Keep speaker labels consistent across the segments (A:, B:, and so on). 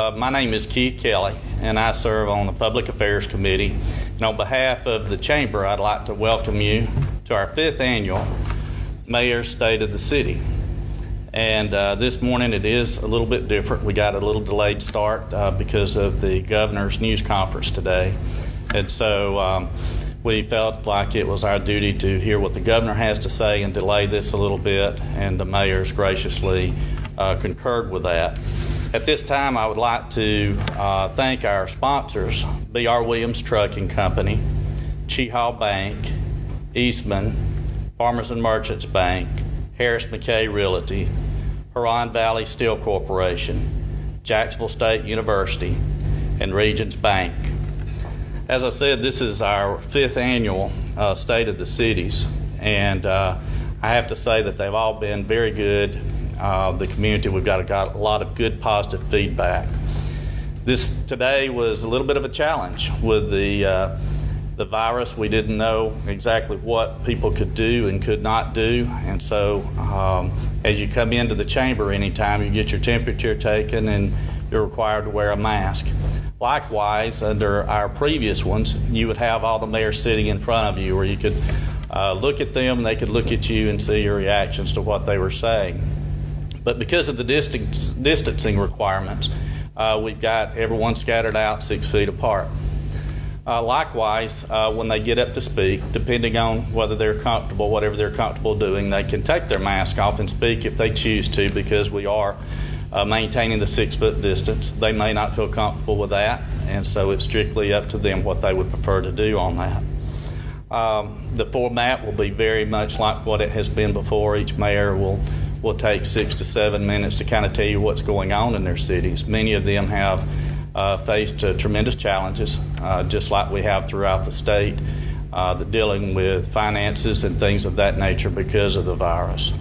A: Uh, my name is Keith Kelly, and I serve on the Public Affairs Committee. And on behalf of the Chamber, I'd like to welcome you to our fifth annual Mayor's State of the City. And uh, this morning it is a little bit different. We got a little delayed start uh, because of the governor's news conference today. And so um, we felt like it was our duty to hear what the governor has to say and delay this a little bit, and the mayor's graciously uh, concurred with that. At this time, I would like to uh, thank our sponsors B.R. Williams Trucking Company, Cheaha Bank, Eastman, Farmers and Merchants Bank, Harris McKay Realty, Huron Valley Steel Corporation, Jacksonville State University, and Regions Bank. As I said, this is our fifth annual uh, State of the Cities, and uh, I have to say that they've all been very good. Uh, the community, we've got, got a lot of good positive feedback. This today was a little bit of a challenge with the uh, the virus. We didn't know exactly what people could do and could not do, and so um, as you come into the chamber anytime you get your temperature taken and you're required to wear a mask. Likewise, under our previous ones, you would have all the mayors sitting in front of you where you could uh, look at them, they could look at you and see your reactions to what they were saying. But because of the distance, distancing requirements, uh, we've got everyone scattered out six feet apart. Uh, likewise, uh, when they get up to speak, depending on whether they're comfortable, whatever they're comfortable doing, they can take their mask off and speak if they choose to because we are uh, maintaining the six foot distance. They may not feel comfortable with that, and so it's strictly up to them what they would prefer to do on that. Um, the format will be very much like what it has been before. Each mayor will will take six to seven minutes to kind of tell you what's going on in their cities. Many of them have uh, faced uh, tremendous challenges, uh, just like we have throughout the state, uh, the dealing with finances and things of that nature because of the virus.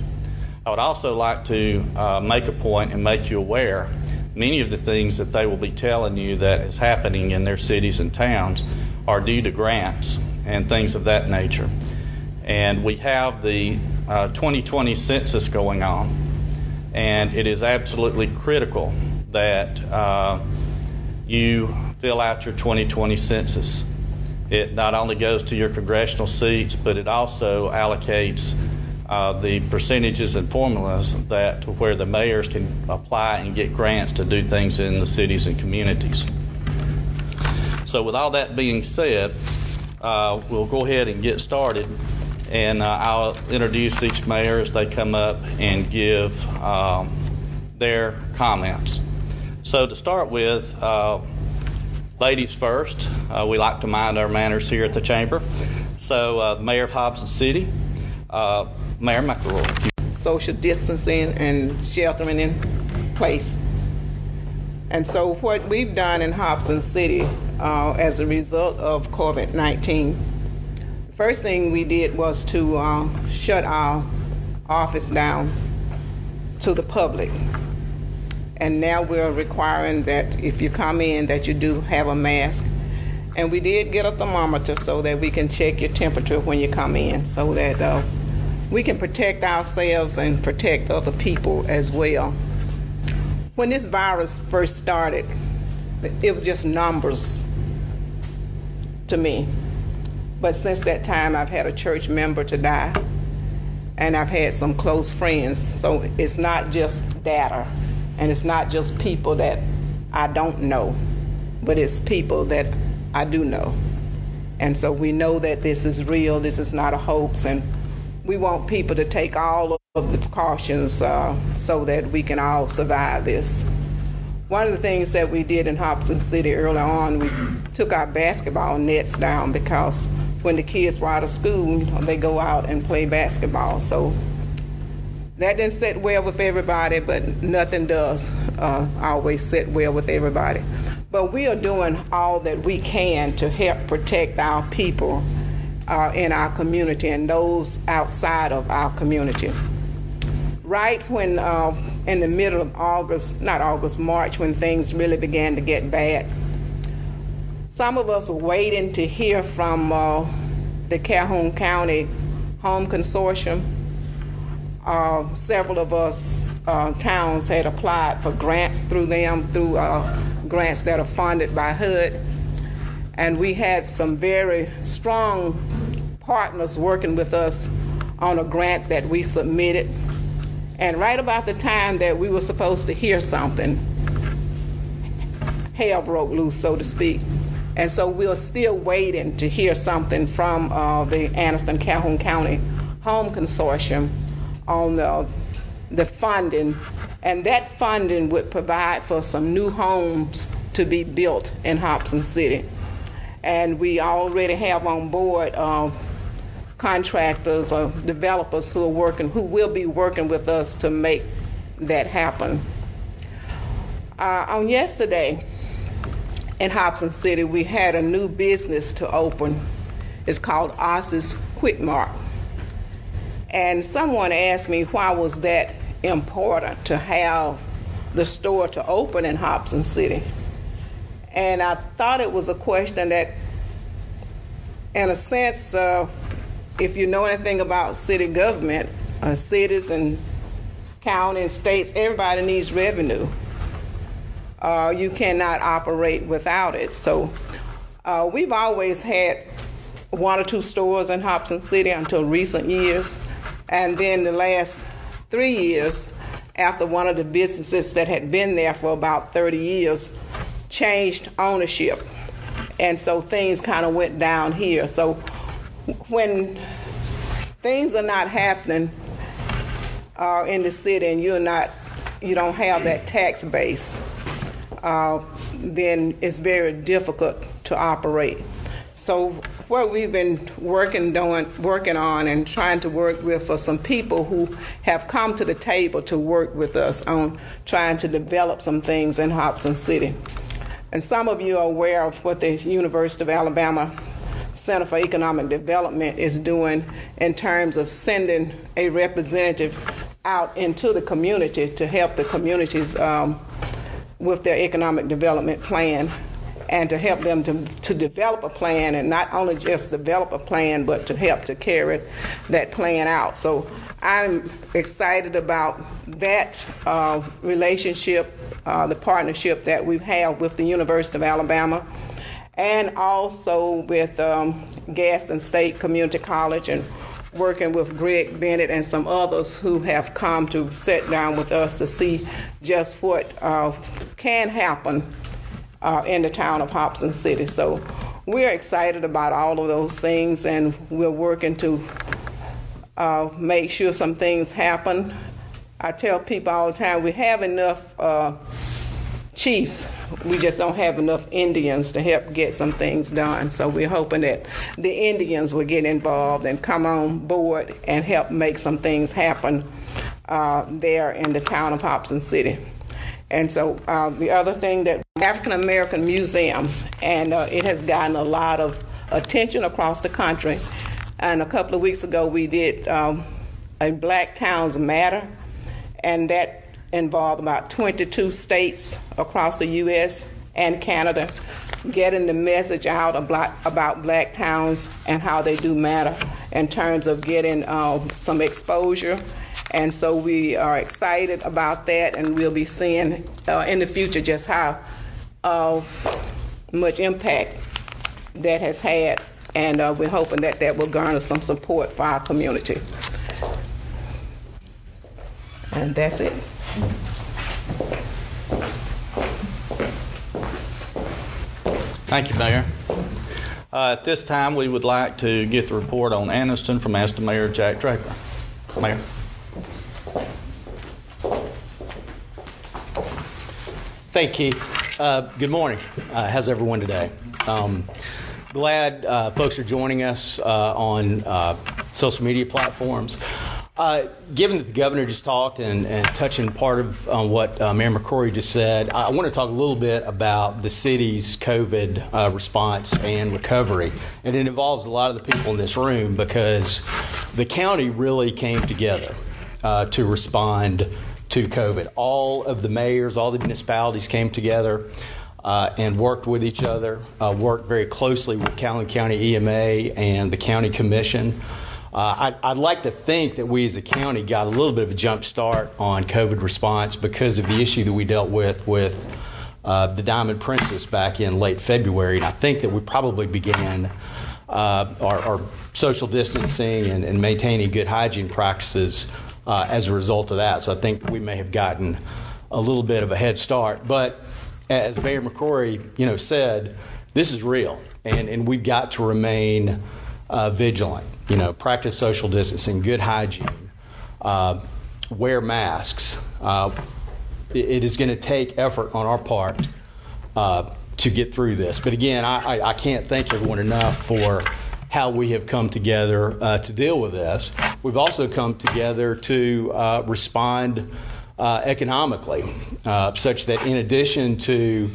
A: I would also like to uh, make a point and make you aware many of the things that they will be telling you that is happening in their cities and towns are due to grants and things of that nature. And we have the uh, 2020 census going on, and it is absolutely critical that uh, you fill out your 2020 census. It not only goes to your congressional seats, but it also allocates uh, the percentages and formulas that to where the mayors can apply and get grants to do things in the cities and communities. So, with all that being said, uh, we'll go ahead and get started, and uh, I'll introduce each mayor as they come up and give um, their comments. So, to start with, uh, ladies first, uh, we like to mind our manners here at the chamber. So, uh, Mayor of Hobson City, Mayor McCrory.
B: Social distancing and sheltering in place. And so, what we've done in Hobson City uh, as a result of COVID 19, the first thing we did was to uh, shut our office down to the public. And now we're requiring that if you come in, that you do have a mask. And we did get a thermometer so that we can check your temperature when you come in, so that uh, we can protect ourselves and protect other people as well. When this virus first started, it was just numbers to me. But since that time, I've had a church member to die, and I've had some close friends. So it's not just data, and it's not just people that I don't know, but it's people that I do know. And so we know that this is real, this is not a hoax, and we want people to take all of the precautions uh, so that we can all survive this. One of the things that we did in Hobson City early on, we took our basketball nets down because when the kids were out of school, they go out and play basketball. So that didn't sit well with everybody, but nothing does uh, always sit well with everybody. But we are doing all that we can to help protect our people uh, in our community and those outside of our community. Right when, uh, in the middle of August, not August, March, when things really began to get bad, some of us were waiting to hear from uh, the Calhoun County Home Consortium. Uh, several of us uh, towns had applied for grants through them through uh, grants that are funded by HUD. And we had some very strong partners working with us on a grant that we submitted. And right about the time that we were supposed to hear something, hell broke loose, so to speak. And so we're still waiting to hear something from uh, the Anniston Calhoun County Home Consortium on the, the funding. And that funding would provide for some new homes to be built in Hobson City. And we already have on board uh, contractors or developers who are working, who will be working with us to make that happen. Uh, on yesterday, in Hobson City, we had a new business to open. It's called Oz's Quick Mart. And someone asked me why was that important to have the store to open in Hobson City. And I thought it was a question that, in a sense, uh, if you know anything about city government, uh, cities and counties, states, everybody needs revenue uh, you cannot operate without it. So uh, we've always had one or two stores in Hobson City until recent years. And then the last three years, after one of the businesses that had been there for about 30 years changed ownership. And so things kind of went down here. So when things are not happening uh, in the city and you're not, you don't have that tax base, uh, then it's very difficult to operate. So what we've been working on, working on and trying to work with are some people who have come to the table to work with us on trying to develop some things in Hobson City. And some of you are aware of what the University of Alabama Center for Economic Development is doing in terms of sending a representative out into the community to help the communities um, with their economic development plan and to help them to, to develop a plan and not only just develop a plan but to help to carry that plan out. So i'm excited about that uh, relationship uh, the partnership that we have with the university of alabama and also with um, Gadsden state community college and working with Greg Bennett and some others who have come to sit down with us to see just what uh, can happen uh, in the town of Hobson City. So we're excited about all of those things and we're working to uh, make sure some things happen. I tell people all the time we have enough uh, chiefs. We just don't have enough Indians to help get some things done. So we're hoping that the Indians will get involved and come on board and help make some things happen uh, there in the town of Hobson City. And so uh, the other thing that African American Museum, and uh, it has gotten a lot of attention across the country. And a couple of weeks ago, we did um, a Black Towns Matter, and that involved about 22 states across the U.S. and Canada, getting the message out about, black towns and how they do matter in terms of getting uh, some exposure. And so we are excited about that, and we'll be seeing uh, in the future just how uh, much impact that has had. And uh, we're hoping that that will garner some support for our community. And that's it.
A: Thank you, Mayor. Uh, at this time, we would like to get the report on Anniston from Anniston Mayor Jack Draper. Mayor.
C: Thank you. Uh, good morning. Uh, how's everyone today? Um, glad uh, folks are joining us uh, on uh, social media platforms. Uh, given that the governor just talked and, and touching part of uh, what uh, Mayor McCrory just said, I, I want to talk a little bit about the city's COVID uh, response and recovery. And it involves a lot of the people in this room because the county really came together uh, to respond to COVID. All of the mayors, all the municipalities came together. Uh, and worked with each other, uh, worked very closely with Calhoun County EMA and the county commission. Uh, I'd, I'd, like to think that we as a county got a little bit of a jump start on COVID response because of the issue that we dealt with with uh, the Diamond Princess back in late February, and I think that we probably began uh, our, our, social distancing and, and, maintaining good hygiene practices uh, as a result of that. So I think we may have gotten a little bit of a head start. But as Mayor McCrory, you know, said, this is real, and, and we've got to remain uh, vigilant. You know, practice social distancing, good hygiene, uh, wear masks. Uh, it, is going to take effort on our part uh, to get through this. But again, I, I, I, can't thank everyone enough for how we have come together uh, to deal with this. We've also come together to uh, respond economically, such that in addition to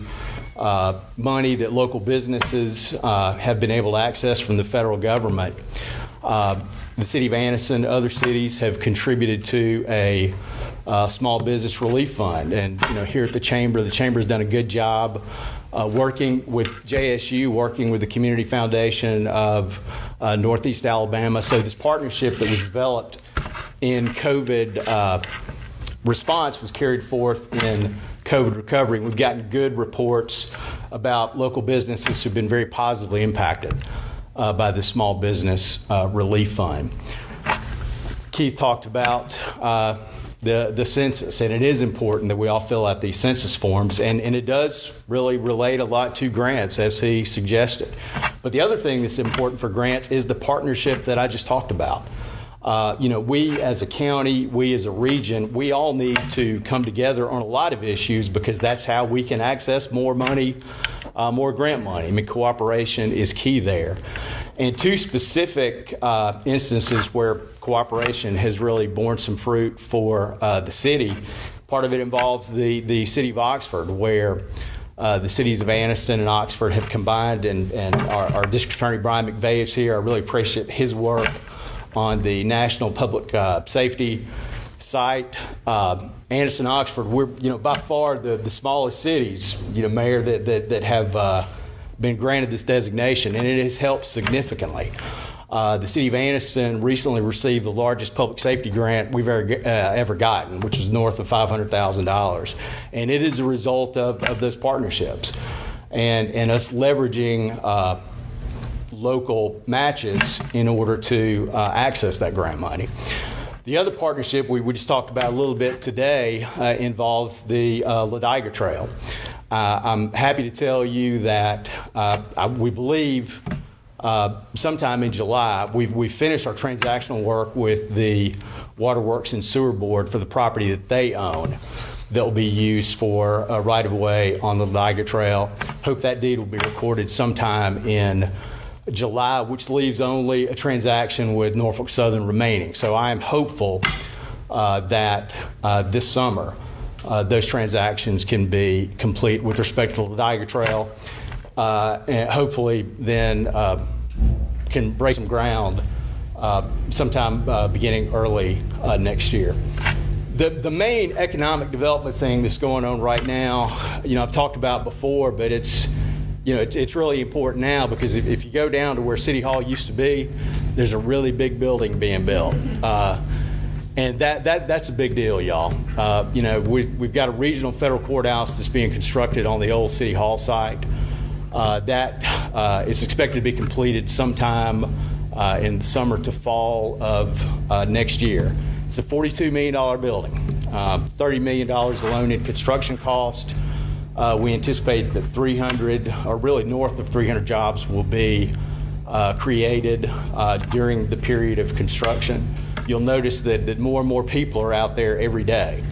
C: uh, money that local businesses uh, have been able to access from the federal government, the city of Anniston, other cities have contributed to a uh, small business relief fund. And you know, here at the chamber, the chamber has done a good job uh, working with JSU, working with the Community Foundation of uh, Northeast Alabama. So this partnership that was developed in COVID uh, response was carried forth in COVID recovery. We've gotten good reports about local businesses who've been very positively impacted uh, by the Small Business uh, Relief Fund. Keith talked about uh, the, the census, and it is important that we all fill out these census forms, and, and it does really relate a lot to grants, as he suggested. But the other thing that's important for grants is the partnership that I just talked about. Uh, you know, we as a county, we as a region, we all need to come together on a lot of issues because that's how we can access more money, uh, more grant money. I mean, cooperation is key there. And two specific uh, instances where cooperation has really borne some fruit for uh, the city. Part of it involves the, the city of Oxford, where uh, the cities of Anniston and Oxford have combined, and, and our, our, district attorney Brian McVeigh is here. I really appreciate his work on the National Public uh, Safety site. Uh, Anniston, Oxford, we're you know by far the, the smallest cities, you know, mayor that that, that have uh, been granted this designation, and it has helped significantly. Uh, the city of Anniston recently received the largest public safety grant we've ever, uh, ever gotten, which is north of $500,000. And it is a result of, of those partnerships and, and us leveraging uh, local matches in order to uh, access that grant money. The other partnership we, we just talked about a little bit today uh, involves the uh, Ladiga Trail. Uh, I'm happy to tell you that uh, I, we believe uh, sometime in July we've, we finished our transactional work with the Waterworks and Sewer Board for the property that they own that will be used for a right of way on the Ladiga Trail. Hope that deed will be recorded sometime in July, which leaves only a transaction with Norfolk Southern remaining. So I am hopeful uh, that uh, this summer uh, those transactions can be complete with respect to the Ladiga Trail, uh, and hopefully then uh, can break some ground uh, sometime beginning early next year. The, the main economic development thing that's going on right now, you know, I've talked about before, but it's, you know, it's, it's really important now because if, if, you go down to where City Hall used to be, there's a really big building being built and that, that that's a big deal, y'all. Uh, you know, we, we've got a regional federal courthouse that's being constructed on the old city hall site. Uh, that uh, is expected to be completed sometime uh, in the summer to fall of uh, next year. It's a $42 million building, uh, $30 million alone in construction cost. We anticipate that 300, or really north of 300 jobs, will be created during the period of construction you'll notice that, that more and more people are out there every day.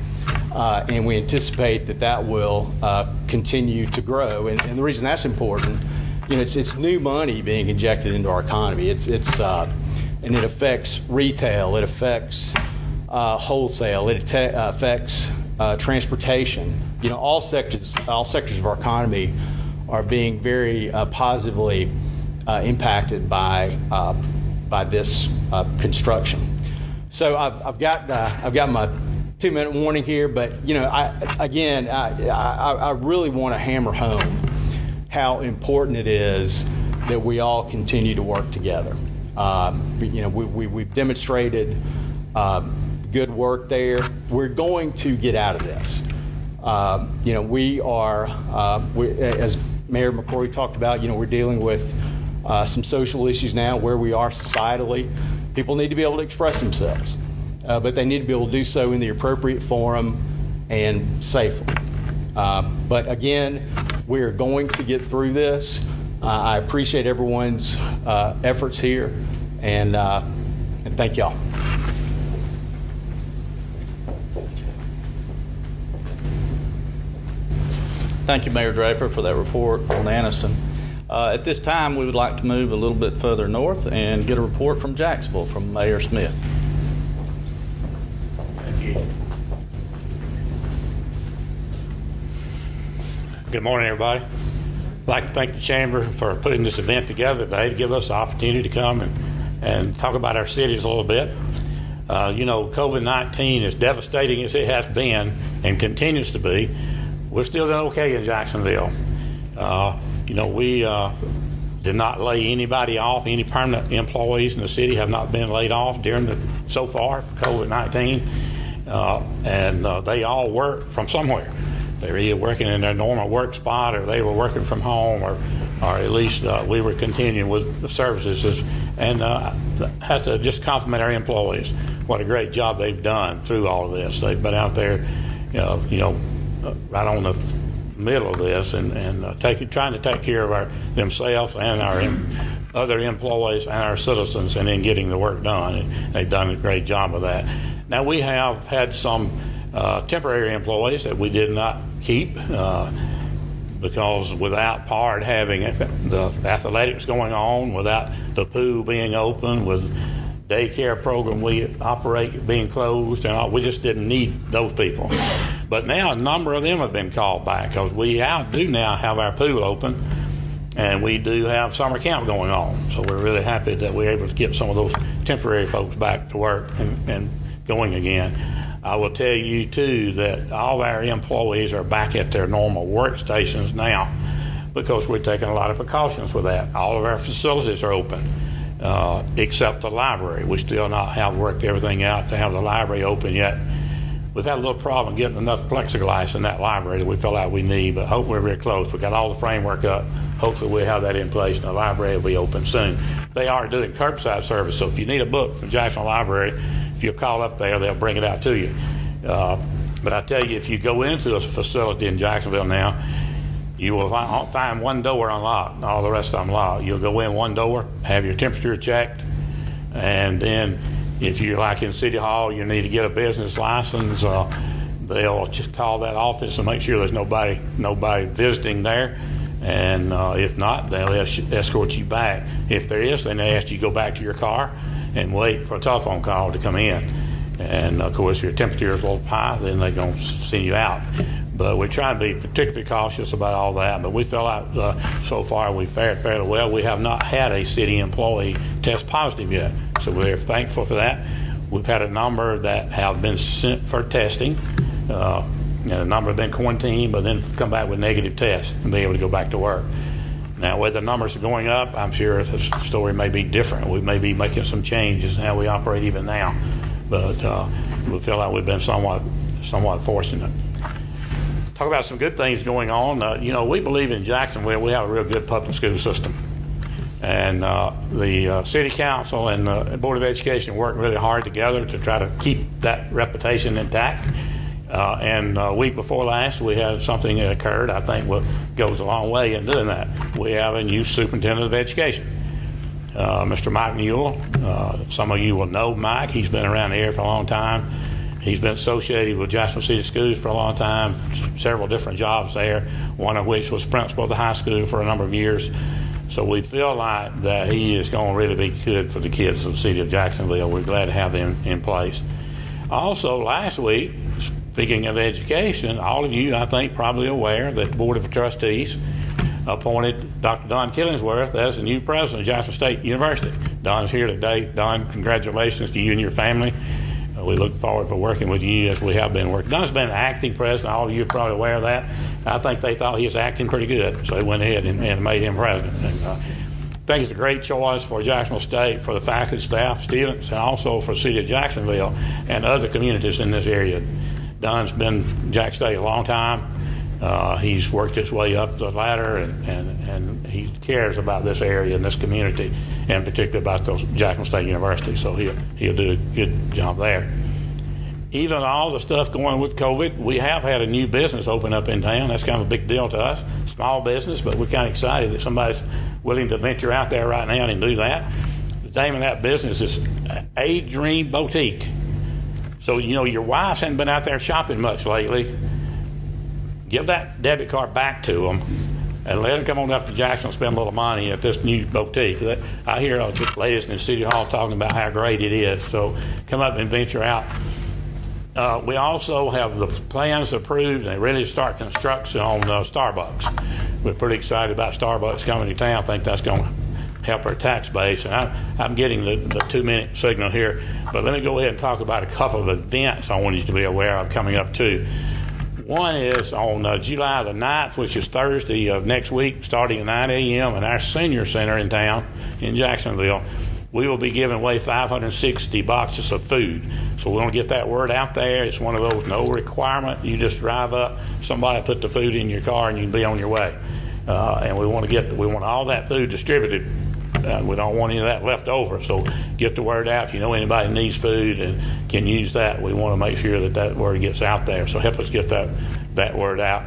C: Uh, and we anticipate that that will uh, continue to grow. And, and, the reason that's important, you know, it's, it's new money being injected into our economy. It's, it's, uh, and it affects retail, it affects uh, wholesale, it te- affects uh, transportation. You know, all sectors, all sectors of our economy are being very uh, positively impacted by, by this construction. So I've, I've got uh, I've got my two minute warning here, but you know, I, again, I, I, I really want to hammer home how important it is that we all continue to work together. Um, you know, we, we, have demonstrated uh, good work there. We're going to get out of this. Uh, you know, we are, uh, we, as Mayor McCrory talked about, you know, we're dealing with uh, some social issues now where we are societally. People need to be able to express themselves, uh, but they need to be able to do so in the appropriate forum and safely. Uh, but again, we are going to get through this. Uh, I appreciate everyone's uh, efforts here, and, and thank y'all.
A: Thank you, Mayor Draper, for that report on Anniston. Uh, at this time, we would like to move a little bit further north and get a report from Jacksonville from Mayor Smith.
D: Thank you. Good morning, everybody. I'd like to thank the Chamber for putting this event together today to give us the opportunity to come and, and talk about our cities a little bit. Uh, you know, COVID 19, as devastating as it has been and continues to be, we're still doing okay in Jacksonville. Uh, you know, we uh, did not lay anybody off. Any permanent employees in the city have not been laid off during the so far COVID 19, uh, and uh, they all work from somewhere. They were either working in their normal work spot, or they were working from home, or or at least uh, we were continuing with the services. And uh, have to just compliment our employees. What a great job they've done through all of this. They've been out there, you know, you know right on the middle of this and, and uh, trying to take care of our themselves and our em, other employees and our citizens and then getting the work done. And they've done a great job of that. Now, we have had some uh, temporary employees that we did not keep uh, because without PARD having the athletics going on, without the pool being open, with daycare program we operate being closed, and all, we just didn't need those people. But now a number of them have been called back because we do now have our pool open, and we do have summer camp going on. So we're really happy that we're able to get some of those temporary folks back to work and, and going again. I will tell you too that all of our employees are back at their normal workstations now because we're taking a lot of precautions with that. All of our facilities are open. Uh, except the library. We still not have worked everything out to have the library open yet. We've had a little problem getting enough plexiglass in that library that we feel like we need, but hopefully we're close. We got all the framework up. Hopefully, we'll have that in place, and the library will be open soon. They are doing curbside service, so if you need a book from Jackson Library, if you call up there, they'll bring it out to you. Uh, but I tell you, if you go into a facility in Jacksonville now, you will find one door unlocked, all the rest of them locked. You'll go in one door, have your temperature checked, and then if you're like in City Hall, you need to get a business license. Uh, they'll just call that office and make sure there's nobody nobody visiting there. And uh, if not, they'll escort you back. If there is, then they ask you to go back to your car and wait for a telephone call to come in. And of course, if your temperature is a little high, then they're going to send you out. But we try to be particularly cautious about all that. But we feel like uh, so far we've fared fairly well. We have not had a city employee test positive yet, so we're thankful for that. We've had a number that have been sent for testing. Uh, and a number have been quarantined, but then come back with negative tests and be able to go back to work. Now, whether the numbers are going up, I'm sure the story may be different. We may be making some changes in how we operate even now, but uh, we feel like we've been somewhat somewhat fortunate talk about some good things going on. Uh, you know, we believe in Jacksonville, we have a real good public school system. And uh, the uh, city council and the board of education worked really hard together to try to keep that reputation intact. Uh, and a uh, week before last, we had something that occurred. I think what goes a long way in doing that. We have a new superintendent of education, uh, Mr. Mike Newell. some of you will know Mike. He's been around here for a long time. He's been associated with Jackson City Schools for a long time, several different jobs there, one of which was principal of the high school for a number of years. So we feel like that he is going to really be good for the kids of the city of Jacksonville. We're glad to have him in place. Also, last week, speaking of education, all of you, I think, probably aware that the Board of Trustees appointed Dr. Don Killingsworth as the new president of Jackson State University. Don's here today. Don, congratulations to you and your family we look forward to working with you as we have been working. Don's been acting president. All of you are probably aware of that. I think they thought he was acting pretty good, so they went ahead and, and made him president. And, uh, I think it's a great choice for Jacksonville State, for the faculty, staff, students, and also for the city of Jacksonville and other communities in this area. Don's been Jack State a long time. Uh, he's worked his way up the ladder, and, and, and he cares about this area and this community, and particularly about those Jackson State University. So he'll he'll do a good job there. Even all the stuff going with COVID, we have had a new business open up in town. That's kind of a big deal to us. Small business, but we're kind of excited that somebody's willing to venture out there right now and do that. The name of that business is A Dream Boutique. So you know your wives haven't been out there shopping much lately give that debit card back to them and let them come on up to Jackson and spend a little money at this new boutique. I hear all the latest in City Hall talking about how great it is. So come up and venture out. Uh, we also have the plans approved and ready to start construction on uh, Starbucks. We're pretty excited about Starbucks coming to town. I think that's going to help our tax base. And I, I'm getting the, the two minute signal here, but let me go ahead and talk about a couple of events I want you to be aware of coming up too. One is on uh, July the 9th, which is Thursday of next week, starting at 9 a.m. in our senior center in town in Jacksonville. We will be giving away 560 boxes of food. So we want to get that word out there. It's one of those no requirement. You just drive up, somebody put the food in your car, and you can be on your way. Uh, and we want to get we want all that food distributed uh, we don't want any of that left over. So get the word out. If you know anybody needs food and can use that, we want to make sure that that word gets out there. So help us get that that word out.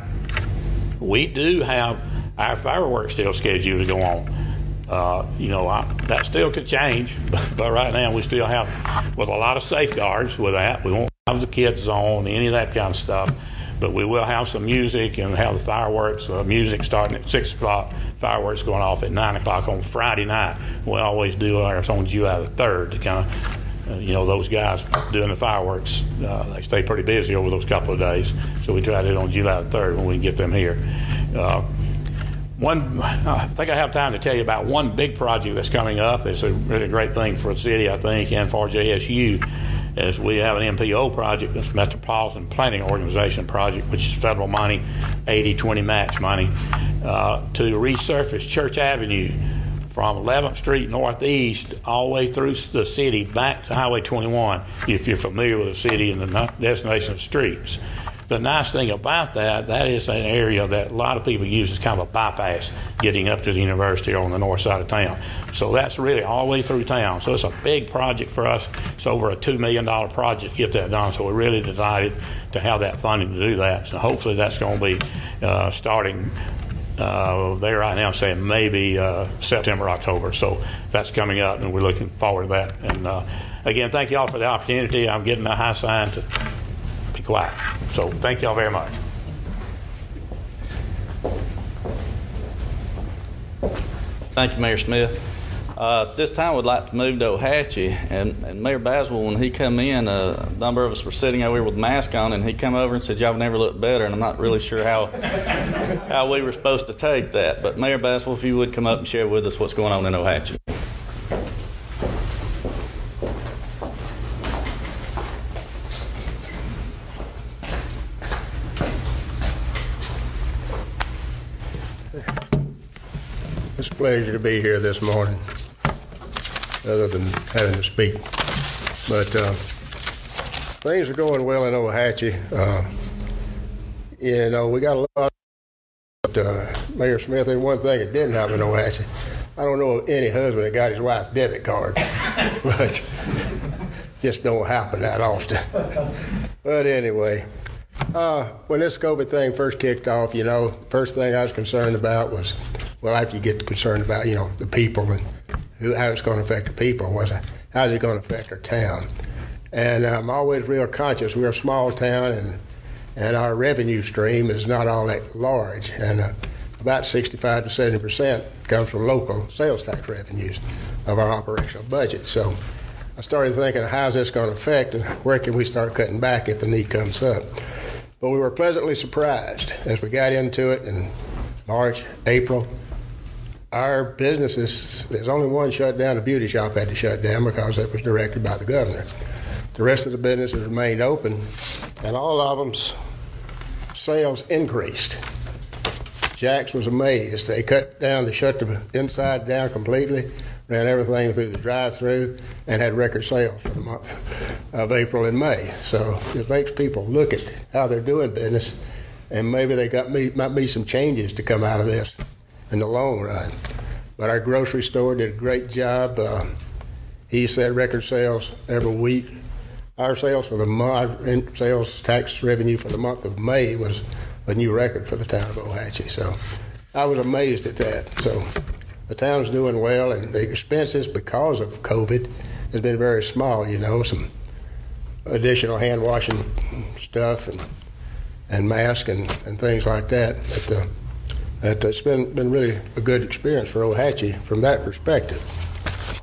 D: We do have our fireworks still scheduled to go on. Uh, you know, I, that still could change, but, but, right now we still have, with a lot of safeguards with that. We won't have the kids on, any of that kind of stuff. But we will have some music and have the fireworks, uh, music starting at 6 o'clock, fireworks going off at 9 o'clock on Friday night. We always do ours on July the 3rd to kind of, uh, you know, those guys doing the fireworks, uh, they stay pretty busy over those couple of days. So we try to do it on July the 3rd when we can get them here. Uh, one, I think I have time to tell you about one big project that's coming up. It's a really great thing for the city, I think, and for JSU is we have an MPO project, this Metropolitan Planning Organization project, which is federal money, 80-20 match money, uh, to resurface Church Avenue from 11th Street Northeast all the way through the city back to Highway 21, if you're familiar with the city and the destination of streets. The nice thing about that, that is an area that a lot of people use as kind of a bypass getting up to the university on the north side of town. So that's really all the way through town. So it's a big project for us. It's over a $2 million project to get that done. So we're really delighted to have that funding to do that. So hopefully that's going to be uh, starting uh, right now saying maybe uh, September, October. So that's coming up, and we're looking forward to that. And uh, again, thank you all for the opportunity. I'm getting a high sign to quiet. So thank you all very much.
A: Thank you, Mayor Smith. Uh, this time, we'd like to move to Ohatchee, and, and Mayor Baswell, when he come in, uh, a number of us were sitting over here with masks on, and he come over and said, "Y'all never looked better." And I'm not really sure how how we were supposed to take that. But Mayor Baswell, if you would come up and share with us what's going on in Ohatchee.
E: Pleasure to be here this morning, other than having to speak. But uh, things are going well in Ohatchee. Uh, you know, we got a lot. Of but, uh, Mayor Smith, there's one thing that didn't happen in Ohatchee. I don't know of any husband that got his wife's debit card, but just don't happen that often. But anyway, uh, when this COVID thing first kicked off, you know, first thing I was concerned about was well, after you get concerned about, you know, the people and who, how it's going to affect the people, was how's it going to affect our town? And I'm always real conscious. We're a small town, and and our revenue stream is not all that large, and uh, about 65 to 70 percent comes from local sales tax revenues of our operational budget. So I started thinking, how's this going to affect, and where can we start cutting back if the need comes up? But we were pleasantly surprised as we got into it in March, April, our businesses, there's only one shut down. The beauty shop had to shut down because it was directed by the governor. The rest of the businesses remained open, and all of them's sales increased. Jack's was amazed. They cut down, they shut the inside down completely. ran everything through the drive-through, and had record sales for the month of April and May. So it makes people look at how they're doing business, and maybe they got me might be some changes to come out of this in the long run. But our grocery store did a great job. Uh, he set record sales every week. Our sales for the month, sales tax revenue for the month of May was a new record for the town of Ohatchee. So I was amazed at that. So the town's doing well, and the expenses because of COVID has been very small. You know, some additional hand washing stuff and and masks and, and things like that. But, uh, that it's been been really a good experience for Ohatchee from that perspective.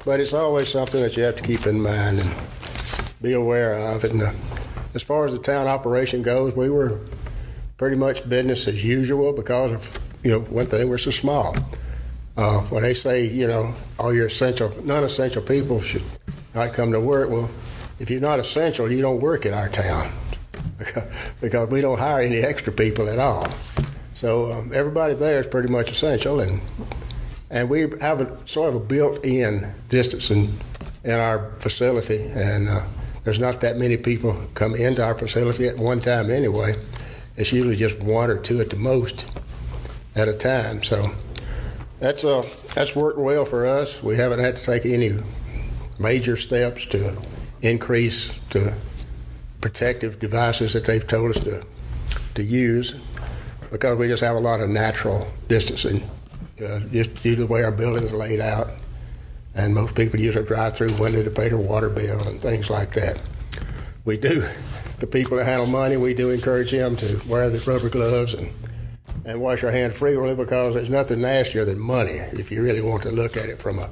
E: But it's always something that you have to keep in mind and be aware of. And uh, as far as the town operation goes, we were pretty much business as usual because of you know one thing we're so small. Uh, when they say you know all your essential non-essential people should not come to work, well, if you're not essential, you don't work in our town because we don't hire any extra people at all. So um, everybody there is pretty much essential, and and we have a sort of a built-in distancing in our facility, and uh, there's not that many people come into our facility at one time anyway. It's usually just one or two at the most at a time. So that's uh, that's worked well for us. We haven't had to take any major steps to increase the protective devices that they've told us to to use because we just have a lot of natural distancing uh, just due to the way our buildings laid out. And most people use a drive-through window to pay their water bill and things like that. We do. The people that handle money, we do encourage them to wear the rubber gloves and and wash our hands frequently because there's nothing nastier than money if you really want to look at it from a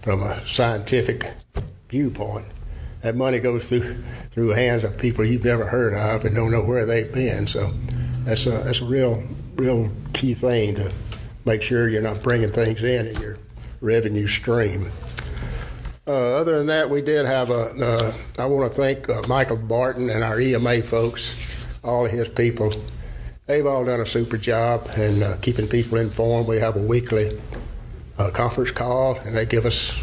E: from a scientific viewpoint. That money goes through through hands of people you've never heard of and don't know where they've been. So that's a that's a real real key thing to make sure you're not bringing things in in your revenue stream. Uh, other than that, we did have a. Uh, I want to thank uh, Michael Barton and our EMA folks, all of his people. They've all done a super job in uh, keeping people informed. We have a weekly uh, conference call, and they give us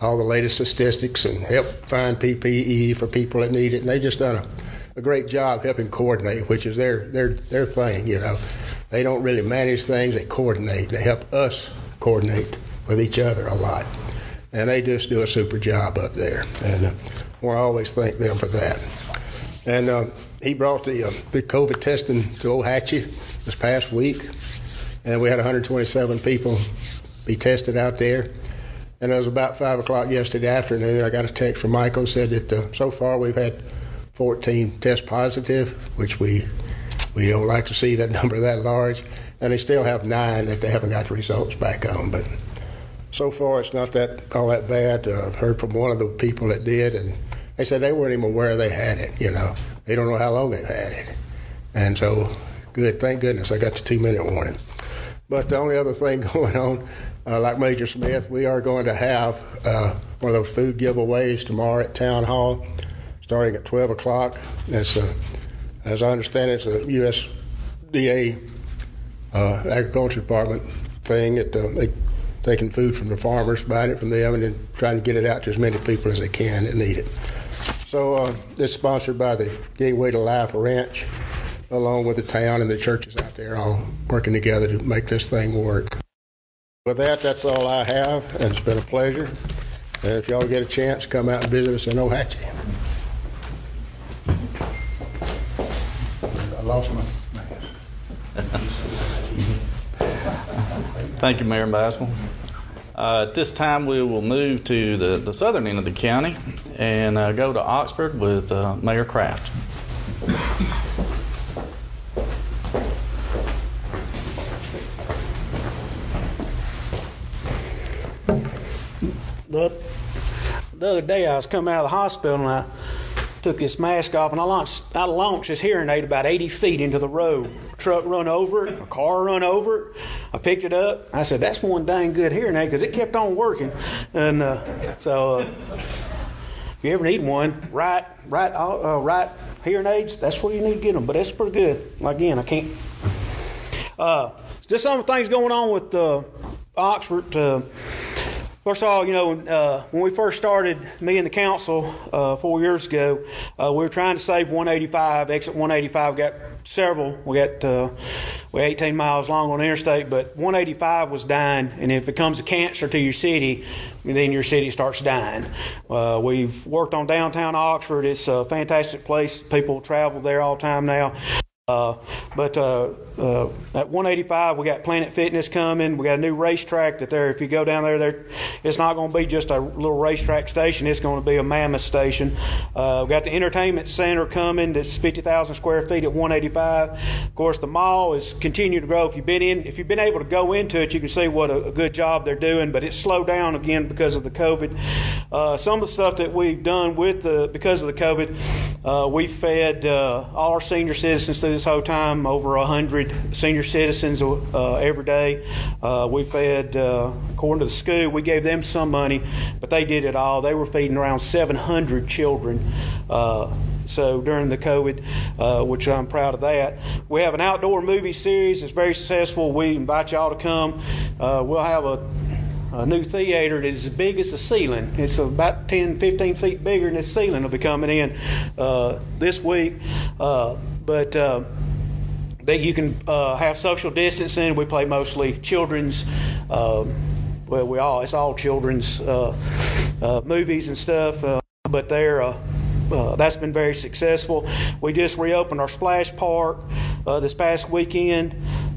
E: all the latest statistics and help find PPE for people that need it. And they just done a a great job helping coordinate, which is their their their thing. You know, they don't really manage things; they coordinate. They help us coordinate with each other a lot, and they just do a super job up there. And uh, we always thank them for that. And uh, he brought the uh, the COVID testing to Ohatchee this past week, and we had 127 people be tested out there. And it was about five o'clock yesterday afternoon. I got a text from Michael said that uh, so far we've had 14 test positive, which we we don't like to see that number that large, and they still have nine that they haven't got the results back on. But so far, it's not that all that bad. Uh, I've heard from one of the people that did, and they said they weren't even aware they had it. You know, they don't know how long they've had it, and so good. Thank goodness I got the two minute warning. But the only other thing going on, uh, like Major Smith, we are going to have uh, one of those food giveaways tomorrow at Town Hall starting at 12 o'clock. A, as I understand it, it's a USDA uh, Agriculture Department thing. It, uh, they taking food from the farmers, buying it from them, and then trying to get it out to as many people as they can that need it. So uh, it's sponsored by the Gateway to Life Ranch, along with the town and the churches out there, all working together to make this thing work. With that, that's all I have, and it's been a pleasure. And if y'all get a chance, come out and visit us in Ohatchee. Lost my
A: Thank you, Mayor Baswell. Uh, at this time, we will move to the, the southern end of the county and uh, go to Oxford with uh, Mayor Craft.
F: The, the other day, I was coming out of the hospital and I took his mask off, and I launched, I launched his hearing aid about 80 feet into the road. Truck run over it, a car run over it. I picked it up. I said, "That's one dang good hearing aid because it kept on working." And uh, so, uh, if you ever need one, right, right, uh, right hearing aids. That's where you need to get them. But that's pretty good. Again, I can't. Uh, just some things going on with uh, Oxford.
G: First of all, you know, uh, when we first started, me and the council uh, four years ago, uh, we were trying to save 185. Exit 185 got several. We got uh, we 18 miles long on the interstate, but 185 was dying, and if it becomes a cancer to your city, then your city starts dying. Uh, we've worked on downtown Oxford. It's a fantastic place. People travel there all the time now. Uh, but uh, uh, at 185, we got Planet Fitness coming. We got a new RaceTrac that there. If you go down there, there, it's not going to be just a little RaceTrac station. It's going to be a mammoth station. Uh, we got the entertainment center coming. That's 50,000 square feet at 185. Of course, the mall is continuing to grow. If you've been in, if you've been able to go into it, you can see what a, a good job they're doing. But it's slowed down again because of the COVID. Uh, some of the stuff that we've done with the because of the COVID, we fed all our senior citizens through this whole time over 100 senior citizens uh, every day. Uh, we fed, uh, according to the school, we gave them some money, but they did it all. They were feeding around 700 children. Uh, so during the COVID, uh, which I'm proud of that. We have an outdoor movie series that's very successful. We invite y'all to come. Uh, we'll have a a new theater that is as big as the ceiling. It's about 10, 15 feet bigger than the ceiling will be coming in uh, this week. Uh, but uh, that you can uh, have social distancing. We play mostly children's. Um, well, we all it's all children's uh, uh, movies and stuff, uh, but they're. Uh, that's been very successful. We just reopened our splash park this past weekend.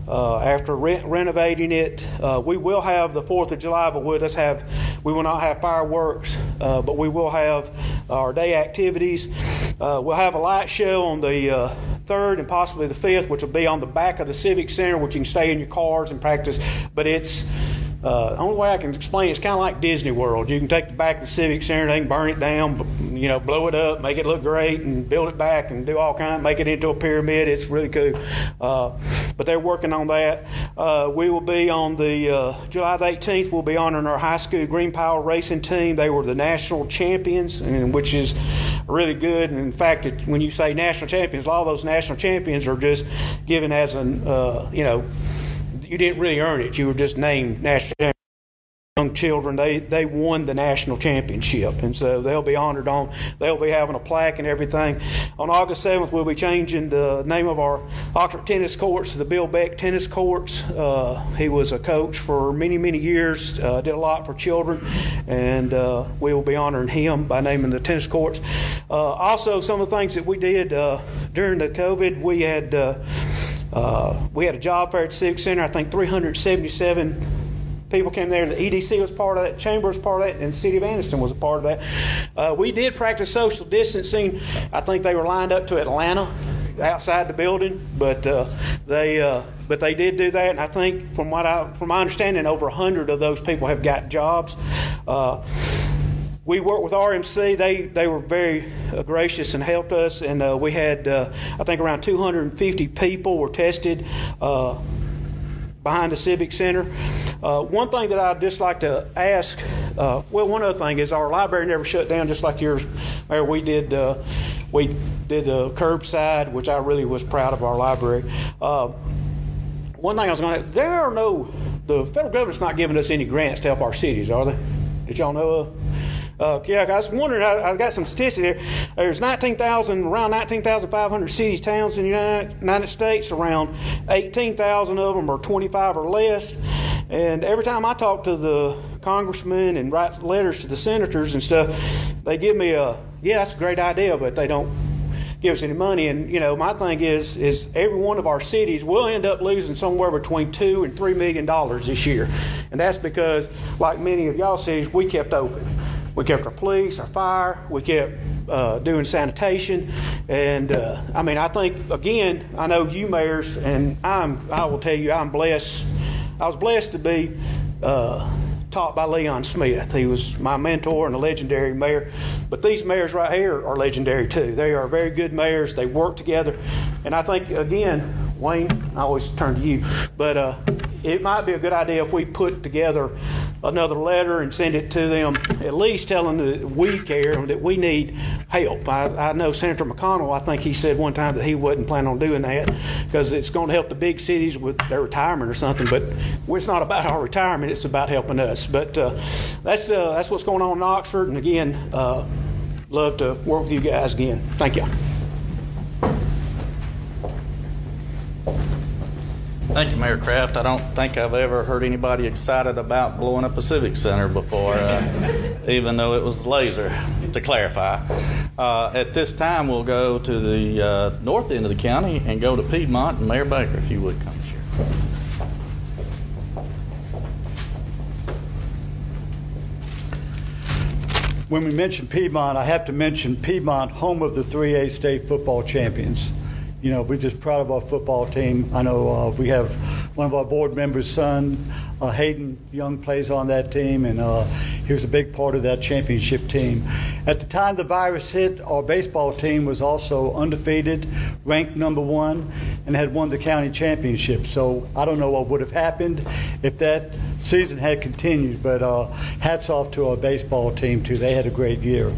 G: Uh, after re- renovating it, uh, we will have the Fourth of July, but we'll just have we will not have fireworks, uh, but we will have our day activities. we'll have a light show on the third and possibly the fifth, which will be on the back of the Civic Center, which you can stay in your cars and practice. But it's uh, only way I can explain it, it's kind of like Disney World. You can take the back of the Civic Center, they can burn it down, you know, blow it up, make it look great, and build it back and do all kinds, make it into a pyramid. It's really cool. Uh, but they're working on that. Uh, we will be on the uh, July the 18th. We'll be honoring our high school Green Power racing team. They were the national champions, and which is really good. And in fact, it, when you say national champions, a lot of those national champions are just given as an, uh, you know, you didn't really earn it. You were just named national champion young children they they won the national championship. And so they'll be honored on they'll be having a plaque and everything. On august 7th we'll be changing the name of our oxford tennis courts to the bill beck tennis courts. Uh, he was a coach for many many years uh, did a lot for children and uh, we will be honoring him by naming the tennis courts. Uh, also some of the things that we did uh, during the covid we had uh, we had a job fair at civic center i think 377 people came there. And the EDC was part of that, Chamber was part of that, and the City of Anniston was a part of that. Uh, we did practice social distancing. I think they were lined up to Atlanta outside the building, but uh, they uh, but they did do that, and I think from what I from my understanding, over hundred of those people have got jobs. Uh, we worked with RMC. They they were very gracious and helped us, and uh, we had uh, I think around 250 people were tested uh, behind the Civic Center. Uh, one thing that I'd just like to ask, uh, well, one other thing is our library never shut down, just like yours. Mayor, we did uh, we did the curbside, which I really was proud of our library. Uh, one thing I was going to, there are no, the federal government's not giving us any grants to help our cities, are they? Did y'all know of? Uh, yeah, I was wondering. I, have got some statistics here. There's 19,000, around 19,500 cities, towns in the United, United States. Around 18,000 of them are 25 or less. And every time I talk to the congressmen and write letters to the senators and stuff, they give me a yeah, that's a great idea, but they don't give us any money. And you know, my thing is, is every one of our cities will end up losing somewhere between two and three million dollars this year, and that's because, like many of y'all cities, we kept open. We kept our police, our fire, we kept uh, doing sanitation, and uh, I mean, I think again, I know you mayors, and I'm, I will tell you, I'm blessed. I was blessed to be uh, taught by Leon Smith. He was my mentor and a legendary mayor. But these mayors right here are legendary too. They are very good mayors. They work together, and I think again, Wayne, I always turn to you, but uh, it might be a good idea if we put together
F: another letter and send it to them, at least telling them that we care and that we need help. I, I know Senator McConnell, I think he said one time that he wasn't planning on doing that because it's going to help the big cities with their retirement or something. But it's not about our retirement; it's about helping us. But uh, that's uh, that's what's going on in Oxford. And again, uh, love to work with you guys again. Thank you.
A: Thank you, Mayor Craft. I don't think I've ever heard anybody excited about blowing up a civic center before, uh, even though it was laser, to clarify. Uh, at this time, we'll go to the uh, north end of the county and go to Piedmont. And Mayor Baker, if you would come share.
H: When we mention Piedmont, I have to mention Piedmont, home of the 3A state football champions. You know, we're just proud of our football team. I know uh, we have one of our board members' son, uh, Hayden Young, plays on that team, and uh, he was a big part of that championship team. At the time the virus hit, our baseball team was also undefeated, ranked number one, and had won the county championship. So I don't know what would have happened if that season had continued, but uh, hats off to our baseball team, too. They had a great year.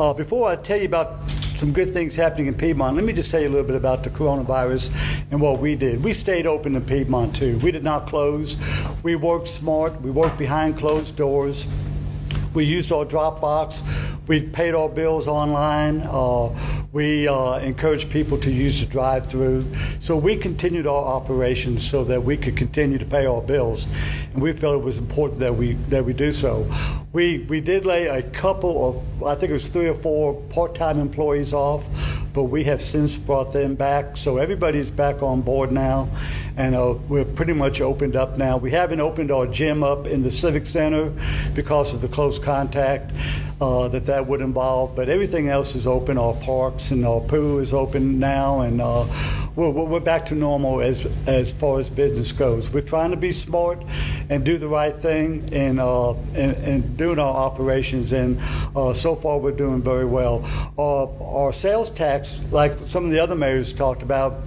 H: Uh, before I tell you about some good things happening in Piedmont, let me just tell you a little bit about the coronavirus and what we did. We stayed open in Piedmont, too. We did not close. We worked smart. We worked behind closed doors. We used our Dropbox. We paid our bills online. Uh, we uh, encouraged people to use the drive-through. So we continued our operations so that we could continue to pay our bills, and we felt it was important that we that we do so. We we did lay a couple of I think it was three or four part-time employees off, but we have since brought them back. So everybody's back on board now, and uh, we're pretty much opened up now. We haven't opened our gym up in the Civic Center because of the close contact uh, that that would involve, but everything else is open. Our parks and our pool is open now, and uh, we're, we're back to normal as as far as business goes. We're trying to be smart and do the right thing and uh, and, and doing our operations, and uh, so far we're doing very well. Uh, our sales tax, like some of the other mayors talked about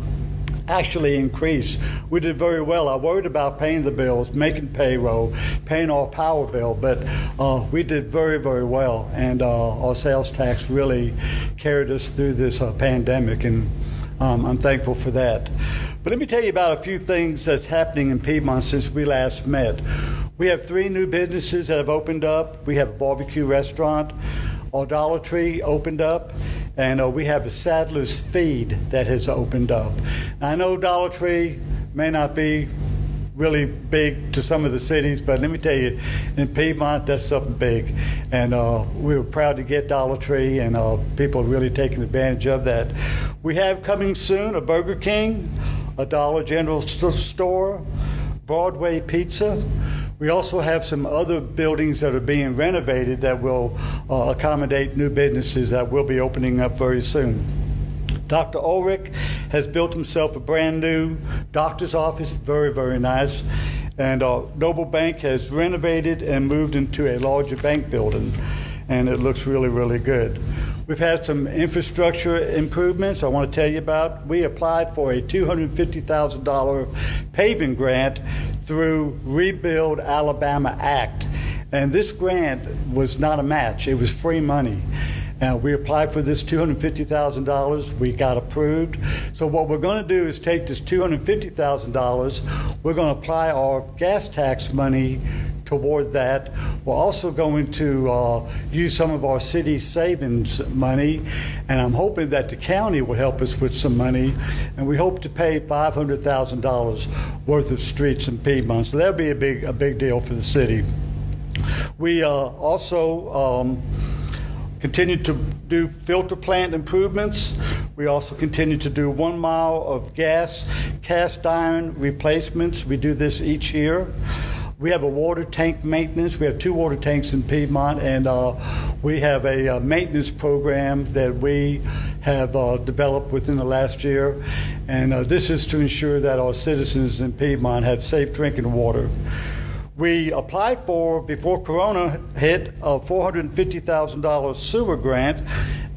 H: actually increased. We did very well. I worried about paying the bills, making payroll, paying our power bill, but uh, we did very, very well. And uh, our sales tax really carried us through this uh, pandemic, and um, I'm thankful for that. But let me tell you about a few things that's happening in Piedmont since we last met. We have three new businesses that have opened up. We have a barbecue restaurant. Our Dollar Tree opened up, and uh, we have a Sadler's Feed that has opened up. I know Dollar Tree may not be really big to some of the cities, but let me tell you, in Piedmont, that's something big. And uh, we were proud to get Dollar Tree, and uh, people are really taking advantage of that. We have coming soon a Burger King, a Dollar General store, Broadway Pizza. We also have some other buildings that are being renovated that will uh, accommodate new businesses that will be opening up very soon. Dr. Ulrich has built himself a brand new doctor's office, very, very nice. And uh, Noble Bank has renovated and moved into a larger bank building, and it looks really, really good. We've had some infrastructure improvements I want to tell you about. We applied for a $250,000 paving grant through Rebuild Alabama Act. And this grant was not a match, it was free money. Uh, we applied for this $250,000. We got approved. So, what we're going to do is take this $250,000, we're going to apply our gas tax money toward that. We're also going to uh, use some of our city savings money, and I'm hoping that the county will help us with some money. And we hope to pay $500,000 worth of streets in Piedmont. So that'll be a big, a big deal for the city. We uh, also um, continue to do filter plant improvements. We also continue to do one mile of gas cast iron replacements. We do this each year. We have a water tank maintenance. We have two water tanks in Piedmont, and uh, we have a uh, maintenance program that we have uh, developed within the last year. And uh, this is to ensure that our citizens in Piedmont have safe drinking water. We applied for, before Corona hit, a $450,000 sewer grant,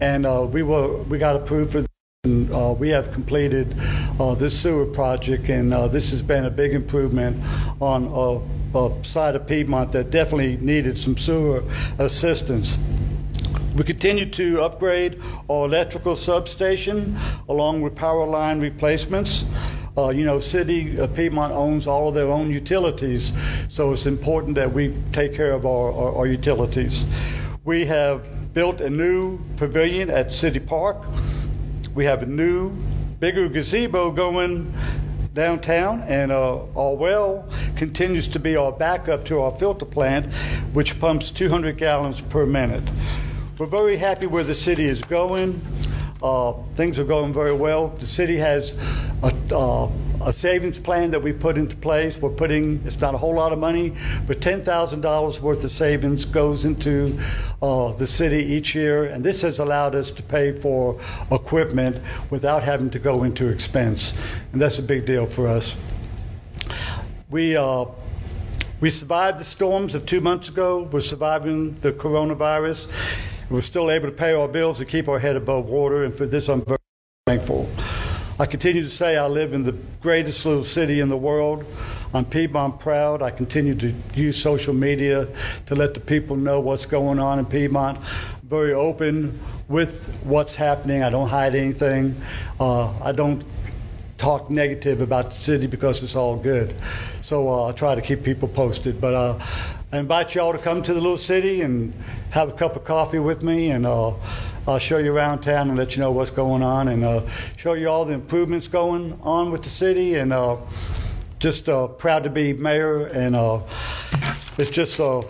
H: and uh, we, were, we got approved for and uh, we have completed uh, this sewer project, and uh, this has been a big improvement on a side of Piedmont that definitely needed some sewer assistance. We continue to upgrade our electrical substation along with power line replacements. Uh, you know, City of Piedmont owns all of their own utilities, so it's important that we take care of our, our, our utilities. We have built a new pavilion at City Park. We have a new, bigger gazebo going downtown, and uh, our well continues to be our backup to our filter plant, which pumps 200 gallons per minute. We're very happy where the city is going. Uh, things are going very well. The city has a, uh, a savings plan that we put into place. We're putting, it's not a whole lot of money, but $10,000 worth of savings goes into uh, the city each year. And this has allowed us to pay for equipment without having to go into expense. And that's a big deal for us. We, uh, we survived the storms of two months ago. We're surviving the coronavirus. We're still able to pay our bills and keep our head above water, and for this I'm very thankful. I continue to say I live in the greatest little city in the world. I'm Piedmont proud. I continue to use social media to let the people know what's going on in Piedmont. I'm very open with what's happening. I don't hide anything. Uh, I don't talk negative about the city because it's all good. So uh, I try to keep people posted. But uh, I invite you all to come to the little city and have a cup of coffee with me, and uh, I'll show you around town and let you know what's going on, and uh, show you all the improvements going on with the city, and uh, just uh, proud to be mayor, and uh, it's just a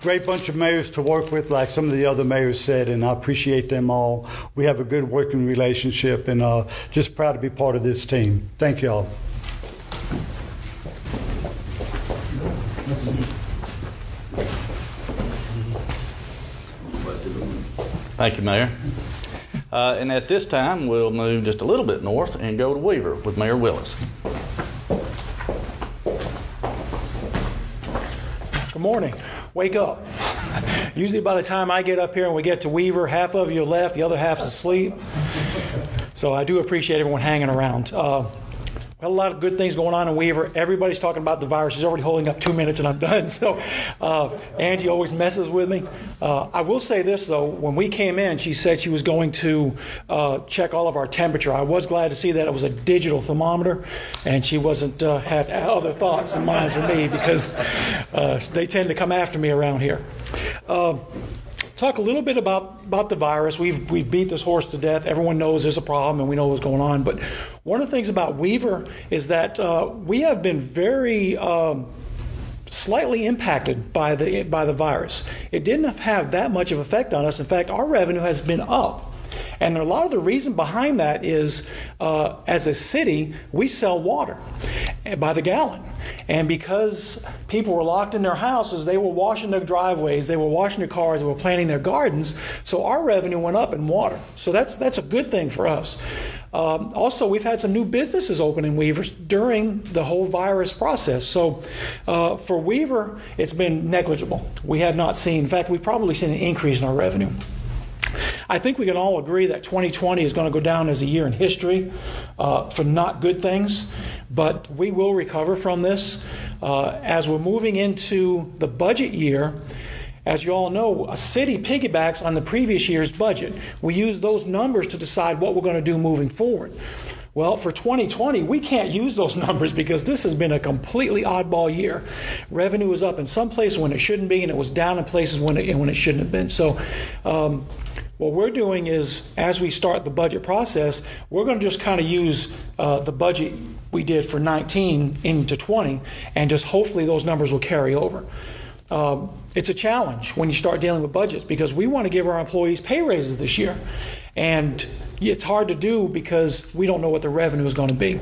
H: great bunch of mayors to work with, like some of the other mayors said, and I appreciate them all. We have a good working relationship, and uh, just proud to be part of this team. Thank you all.
A: Thank you, Mayor. Uh, and at this time, we'll move just a little bit north and go to Weaver with Mayor Willis.
F: Good morning. Wake up. Usually, by the time I get up here and we get to Weaver, half of you are left, the other half's asleep. So I do appreciate everyone hanging around. Uh, got a lot of good things going on in Weaver. Everybody's talking about the virus. She's already holding up two minutes and I'm done. So uh, Angie always messes with me. Uh, I will say this though: when we came in, she said she was going to uh, check all of our temperature. I was glad to see that it was a digital thermometer, and she wasn't uh, had other thoughts in mind for me because uh, they tend to come after me around here. Talk a little bit about, about the virus. We've, we've beat this horse to death. Everyone knows there's a problem and we know what's going on. But one of the things about Weaver is that uh, we have been very um, slightly impacted by the, by the virus. It didn't have that much of effect on us. In fact, our revenue has been up. And a lot of the reason behind that is uh, as a city, we sell water by the gallon. And because people were locked in their houses, they were washing their driveways, they were washing their cars, they were planting their gardens. So our revenue went up in water. So that's that's a good thing for us. Um, also, we've had some new businesses open in Weaver during the whole virus process. So uh, for Weaver, it's been negligible. We have not seen, in fact, we've probably seen an increase in our revenue. I think we can all agree that 2020 is going to go down as a year in history uh, for not good things, but we will recover from this. Uh, as we're moving into the budget year, as you all know, a city piggybacks on the previous year's budget. We use those numbers to decide what we're going to do moving forward. Well, for 2020, we can't use those numbers because this has been a completely oddball year. Revenue was up in some places when it shouldn't be, and it was down in places when it, when it shouldn't have been. So, um, what we're doing is, as we start the budget process, we're going to just kind of use uh, the budget we did for 19 into 20, and just hopefully those numbers will carry over. Um, it's a challenge when you start dealing with budgets because we want to give our employees pay raises this year. And it's hard to do because we don't know what the revenue is going to be.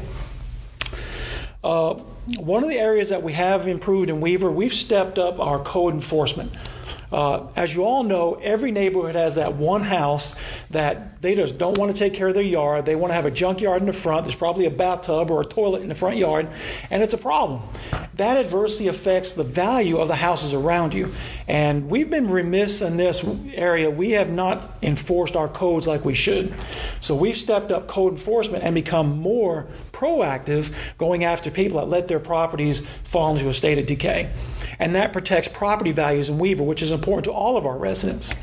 F: Uh, one of the areas that we have improved in Weaver, we've stepped up our code enforcement. Uh, as you all know, every neighborhood has that one house that they just don't want to take care of their yard. They want to have a junkyard in the front. There's probably a bathtub or a toilet in the front yard, and it's a problem. That adversely affects the value of the houses around you. And we've been remiss in this area. We have not enforced our codes like we should. So we've stepped up code enforcement and become more proactive going after people that let their properties fall into a state of decay and that protects property values in Weaver, which is important to all of our residents.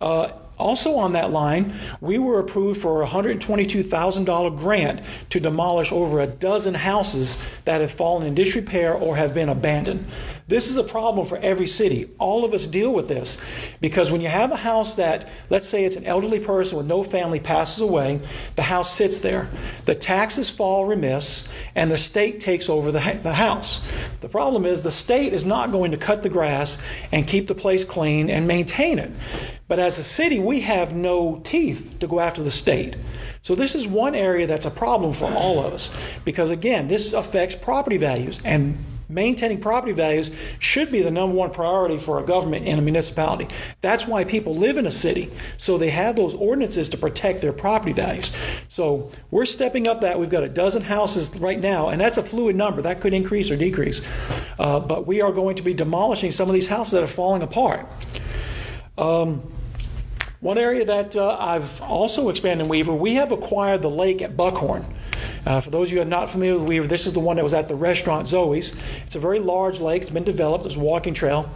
F: Uh, also, on that line, we were approved for a $122,000 grant to demolish over a dozen houses that have fallen in disrepair or have been abandoned. This is a problem for every city. All of us deal with this because when you have a house that, let's say it's an elderly person with no family passes away, the house sits there. The taxes fall remiss and the state takes over the, the house. The problem is the state is not going to cut the grass and keep the place clean and maintain it. But as a city, we have no teeth to go after the state. So this is one area that's a problem for all of us because again, this affects property values and maintaining property values should be the number one priority for a government and a municipality. That's why people live in a city. So they have those ordinances to protect their property values. So we're stepping up that. We've got a dozen houses right now, and that's a fluid number. That could increase or decrease. Uh, but we are going to be demolishing some of these houses that are falling apart. Um, one area that uh, I've also expanded in Weaver, we have acquired the lake at Buckhorn. Uh, for those of you who are not familiar with Weaver, this is the one that was at the restaurant Zoe's. It's a very large lake. It's been developed. It's a walking trail.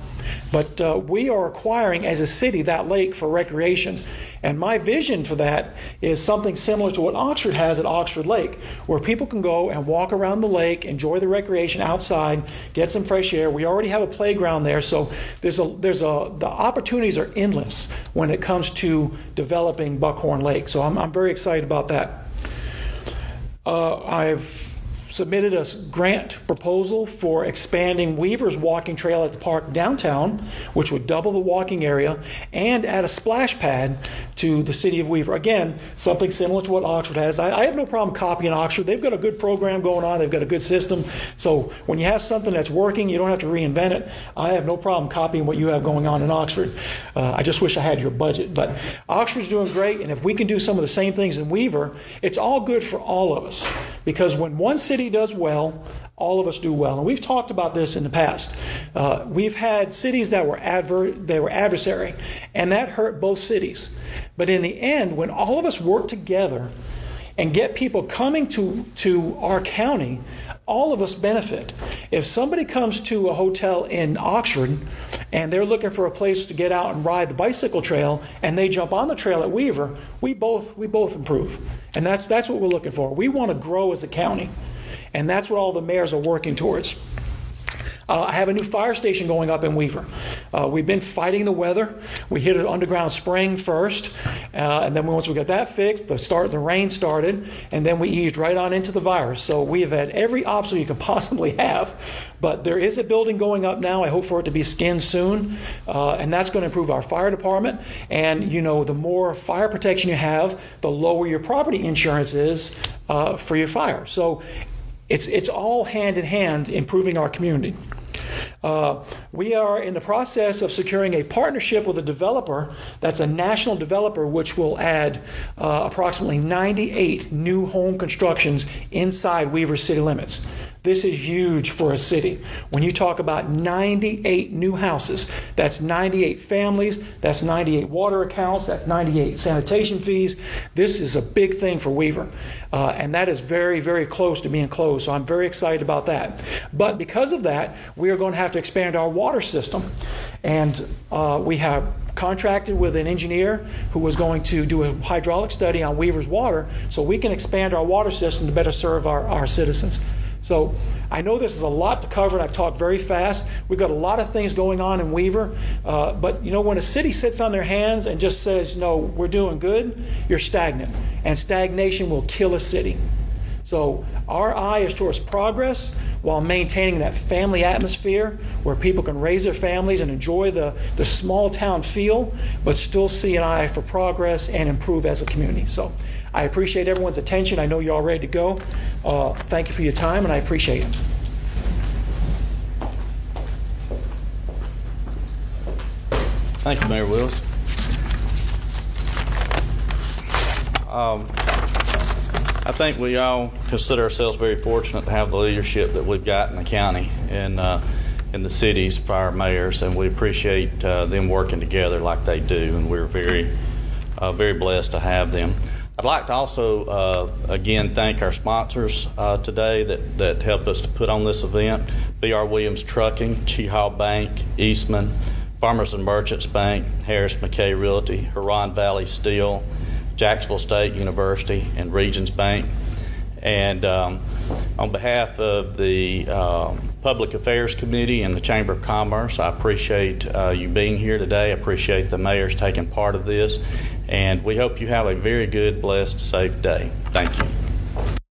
F: But uh, we are acquiring as a city that lake for recreation. And my vision for that is something similar to what Oxford has at Oxford Lake, where people can go and walk around the lake, enjoy the recreation outside, get some fresh air. We already have a playground there, so there's a there's a the opportunities are endless when it comes to developing Buckhorn Lake. So I'm, I'm very excited about that. Uh, I've submitted a grant proposal for expanding Weaver's walking trail at the park downtown, which would double the walking area, and add a splash pad to the city of Weaver. Again, something similar to what Oxford has. I, I have no problem copying Oxford. They've got a good program going on, they've got a good system. So when you have something that's working, you don't have to reinvent it. I have no problem copying what you have going on in Oxford. Uh, I just wish I had your budget. But Oxford's doing great, and if we can do some of the same things in Weaver, it's all good for all of us. Because when one city does well, all of us do well. And we've talked about this in the past. Uh, we've had cities that were adver- they were adversary, and that hurt both cities. But in the end, when all of us work together and get people coming to, to our county, all of us benefit. If somebody comes to a hotel in Oxford and they're looking for a place to get out and ride the bicycle trail and they jump on the trail at Weaver, we both we both improve. And that's that's what we're looking for. We want to grow as a county. And that's what all the mayors are working towards. Uh, I have a new fire station going up in Weaver. Uh, we've been fighting the weather. We hit an underground spring first, uh, and then once we got that fixed, the start the rain started, and then we eased right on into the virus. So we have had every obstacle you can possibly have. But there is a building going up now. I hope for it to be skinned soon, uh, and that's going to improve our fire department. And you know, the more fire protection you have, the lower your property insurance is uh, for your fire. So it's, it's all hand in hand improving our community. Uh, we are in the process of securing a partnership with a developer that's a national developer, which will add uh, approximately 98 new home constructions inside Weaver city limits. This is huge for a city. When you talk about 98 new houses, that's 98 families, that's 98 water accounts, that's 98 sanitation fees. This is a big thing for Weaver. Uh, and that is very, very close to being closed. So I'm very excited about that. But because of that, we are going to have to expand our water system. And uh, we have contracted with an engineer who was going to do a hydraulic study on Weaver's water so we can expand our water system to better serve our, our citizens. So I know this is a lot to cover, and I've talked very fast. We've got a lot of things going on in Weaver, uh, but you know, when a city sits on their hands and just says, "No, we're doing good," you're stagnant, and stagnation will kill a city. So our eye is towards progress while maintaining that family atmosphere where people can raise their families and enjoy the, the small town feel, but still see an eye for progress and improve as a community. So I appreciate everyone's attention. I know you're all ready to go. Uh, thank you for your time, and I appreciate it.
A: Thank you, Mayor Willis. Um, I think we all consider ourselves very fortunate to have the leadership that we've got in the county and uh, in the cities our mayors, and we appreciate uh, them working together like they do, and we're very, uh, very blessed to have them. I'd like to also, uh, again, thank our sponsors uh, today that, that helped us to put on this event B.R. Williams Trucking, Cheaha Bank, Eastman, Farmers and Merchants Bank, Harris McKay Realty, Huron Valley Steel, Jacksonville State University, and Regions Bank. And um, on behalf of the uh, Public Affairs Committee and the Chamber of Commerce, I appreciate uh, you being here today. I appreciate the mayors taking part of this. And we hope you have a very good, blessed, safe day. Thank you.